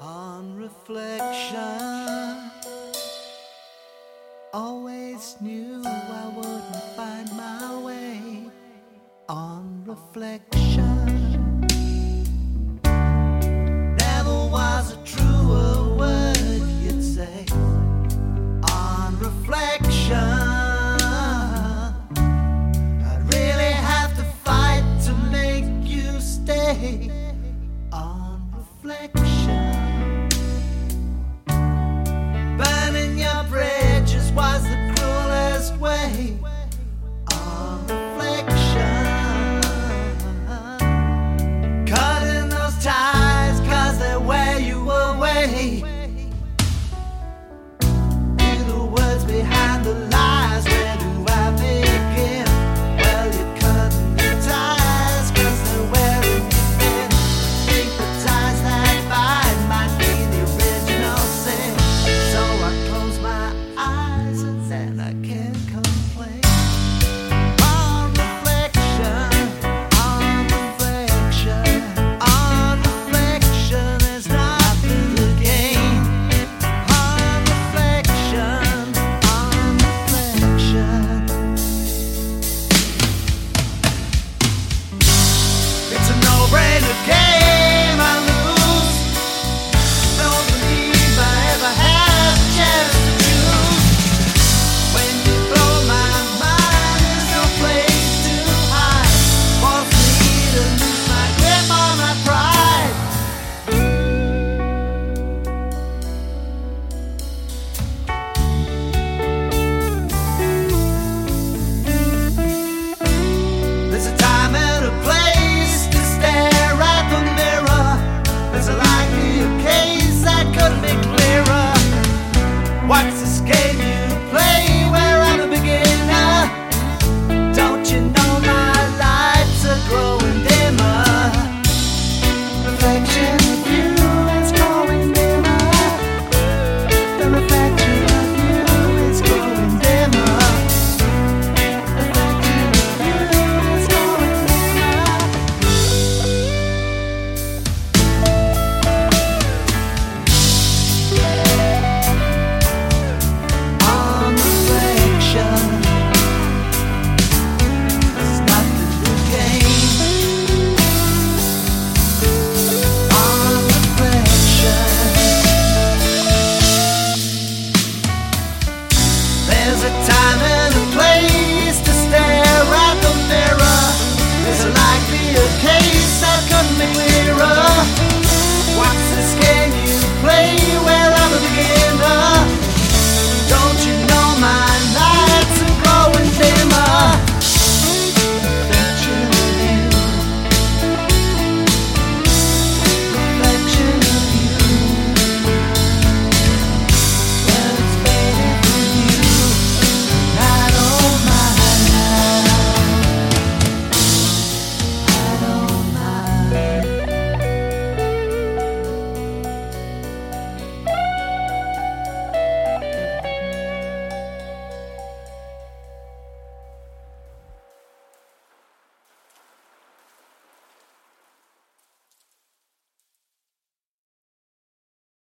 On reflection, always knew I wouldn't find my way. On reflection, never was a truer word you'd say. On reflection. on reflection. gave you. time